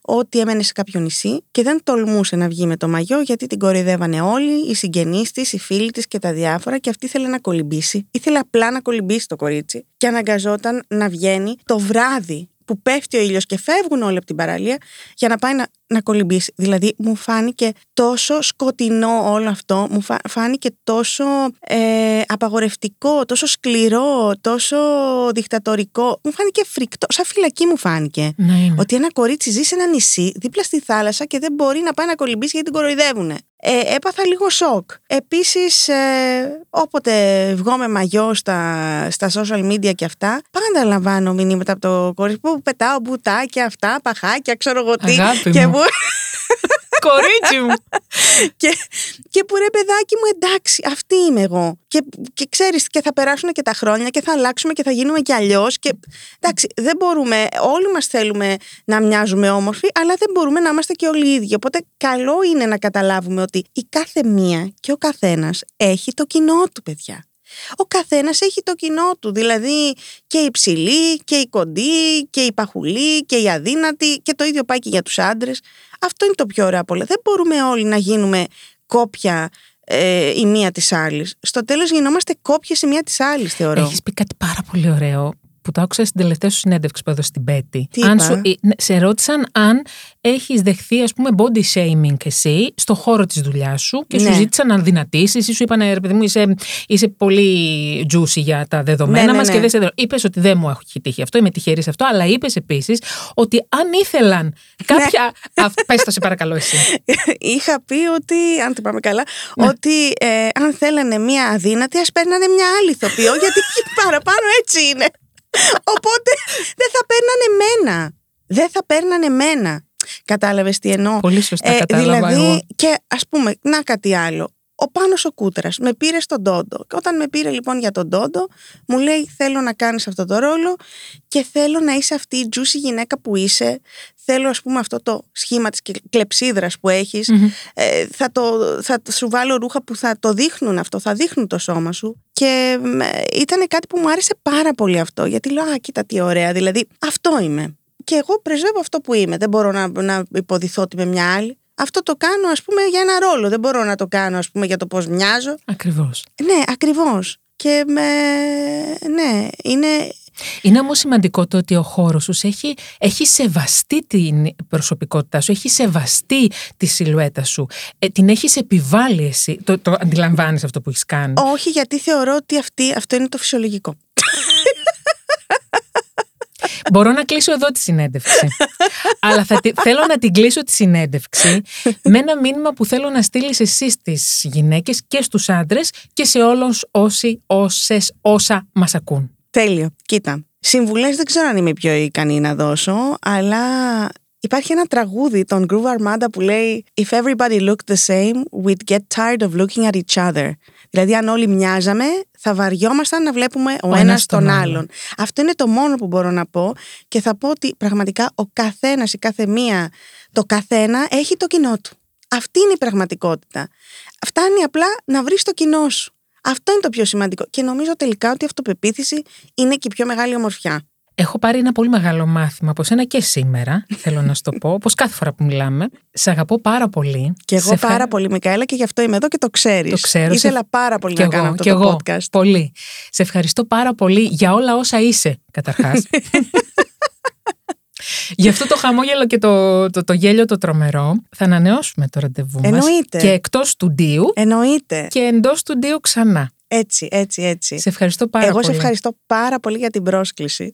ότι έμενε σε κάποιο νησί και δεν τολμούσε να βγει με το μαγιό γιατί την κοροϊδεύανε όλοι, οι συγγενείς της, οι φίλοι της και τα διάφορα και αυτή ήθελε να κολυμπήσει. Ήθελε απλά να κολυμπήσει το κορίτσι και αναγκαζόταν να βγαίνει το βράδυ που πέφτει ο ήλιος και φεύγουν όλοι από την παραλία για να πάει να, να κολυμπήσει. Δηλαδή μου φάνηκε τόσο σκοτεινό όλο αυτό, μου φάνηκε τόσο ε, απαγορευτικό, τόσο σκληρό, τόσο δικτατορικό. Μου φάνηκε φρικτό, σαν φυλακή μου φάνηκε. Ναι, Ότι ένα κορίτσι ζει σε ένα νησί δίπλα στη θάλασσα και δεν μπορεί να πάει να κολυμπήσει γιατί την κοροϊδεύουν. Ε, έπαθα λίγο σοκ. Επίσης, ε, όποτε βγω με μαγιό στα, στα social media και αυτά, πάντα λαμβάνω μηνύματα από το κορίτσι που πετάω μπουτάκια αυτά, παχάκια, ξέρω εγώ τι. Αγάπη και μου. Κορίτσι μου. και, και που ρε παιδάκι μου εντάξει, αυτή είμαι εγώ. Και, και ξέρεις και θα περάσουν και τα χρόνια και θα αλλάξουμε και θα γίνουμε και αλλιώς. Και εντάξει, δεν μπορούμε, όλοι μας θέλουμε να μοιάζουμε όμορφοι, αλλά δεν μπορούμε να είμαστε και όλοι οι ίδιοι. Οπότε καλό είναι να καταλάβουμε ότι η κάθε μία και ο καθένας έχει το κοινό του, παιδιά. Ο καθένας έχει το κοινό του. Δηλαδή και η ψηλή και η κοντή και η παχουλή και η αδύνατη και το ίδιο πάει και για τους άντρες. Αυτό είναι το πιο ωραίο από όλα. Δεν μπορούμε όλοι να γίνουμε κόπια ε, η μία της άλλης. Στο τέλος γινόμαστε κόπιες η μία της άλλης θεωρώ. Έχεις πει κάτι πάρα πολύ ωραίο που το άκουσα στην τελευταία σου συνέντευξη που έδωσε στην Πέτη. Τι αν είπα; σου, ε, ναι, σε ρώτησαν αν έχεις δεχθεί ας πούμε body shaming εσύ στο χώρο της δουλειάς σου και σου Ναι. ζήτησαν να δυνατήσεις ή σου είπαν ρε παιδί μου είσαι, είσαι πολύ juicy για τα δεδομένα Ναι, ναι, μας ναι. και δεν σε Είπες ότι δεν μου έχει τύχει αυτό, είμαι τυχερής σε αυτό, αλλά είπες επίσης ότι αν ήθελαν Ναι. κάποια... Α, πες το σε παρακαλώ εσύ. Είχα πει ότι, αν το πάμε καλά, Ναι. ότι ε, αν θέλανε μία αδύνατη, ας παίρνανε μία άλλη ηθοποιό, γιατί παραπάνω έτσι είναι. Οπότε δεν θα παίρνανε μένα. Δεν θα παίρνανε μένα. Κατάλαβες τι εννοώ; Πολύ σωστά κατάλαβα δηλαδή, εγώ. και ας πούμε, να κάτι άλλο. Ο Πάνος ο Κούτρας με πήρε στον Τόντο. Και όταν με πήρε λοιπόν για τον Τόντο, μου λέει θέλω να κάνεις αυτό το ρόλο και θέλω να είσαι αυτή η juicy γυναίκα που είσαι. Θέλω ας πούμε αυτό το σχήμα της κλε- κλεψίδρας που έχεις. Μμμ. Ε, θα, το, θα σου βάλω ρούχα που θα το δείχνουν αυτό, θα δείχνουν το σώμα σου. Και ήταν κάτι που μου άρεσε πάρα πολύ αυτό. Γιατί λέω, Α, κοίτα τι ωραία. Δηλαδή, αυτό είμαι. Και εγώ πρεσβεύω αυτό που είμαι. Δεν μπορώ να, να υποδηθώ ότι είμαι μια άλλη. Αυτό το κάνω, ας πούμε, για ένα ρόλο. Δεν μπορώ να το κάνω, ας πούμε, για το πώς μοιάζω. Ακριβώς. Ναι, ακριβώς. Και με... ναι, είναι... Είναι όμως σημαντικό το ότι ο χώρος σου σε έχει, έχει σεβαστεί την προσωπικότητά σου, έχει σεβαστεί τη σιλουέτα σου, ε, την έχεις επιβάλει εσύ. Το, το αντιλαμβάνεις αυτό που έχεις κάνει. Όχι, γιατί θεωρώ ότι αυτή, αυτό είναι το φυσιολογικό. Μπορώ να κλείσω εδώ τη συνέντευξη. Αλλά θα, τη- θέλω να την κλείσω τη συνέντευξη με ένα μήνυμα που θέλω να στείλεις εσύ στις γυναίκες και στους άντρες και σε όλους όσοι, όσες, όσα μας ακούν. Τέλειο. Κοίτα. Συμβουλές δεν ξέρω αν είμαι πιο ικανή να δώσω, αλλά υπάρχει ένα τραγούδι των Groove Armada που λέει If everybody looked the same, we'd get tired of looking at each other. Δηλαδή αν όλοι μοιάζαμε, θα βαριόμασταν να βλέπουμε ο, Ο ένας ένας τον τον άλλον. άλλον. Αυτό είναι το μόνο που μπορώ να πω και θα πω ότι πραγματικά ο καθένας, η κάθε μία, το καθένα έχει το κοινό του. Αυτή είναι η πραγματικότητα. Φτάνει απλά να βρεις το κοινό σου. Αυτό είναι το πιο σημαντικό. Και νομίζω τελικά ότι η αυτοπεποίθηση είναι και η πιο μεγάλη ομορφιά. Έχω πάρει ένα πολύ μεγάλο μάθημα από σένα και σήμερα, θέλω να σου το πω, όπως κάθε φορά που μιλάμε. Σε αγαπώ πάρα πολύ. Και εγώ Σε ευχα- πάρα πολύ, Μικαέλα, και γι' αυτό είμαι εδώ και το ξέρεις. Το ξέρω. Ήθελα Σε- πάρα πολύ Κι να κάνω εγώ, αυτό κι το εγώ, podcast. Πολύ. Σε ευχαριστώ πάρα πολύ για όλα όσα είσαι, καταρχάς. Για αυτό το χαμόγελο και το, το, το γέλιο το τρομερό, θα ανανεώσουμε το ραντεβού μας Εννοείται. και εκτός στουντίου Εννοείται. και εντός στουντίου ξανά. Έτσι, έτσι, έτσι. Σε ευχαριστώ πάρα εγώ πολύ. σε ευχαριστώ πάρα πολύ για την πρόσκληση.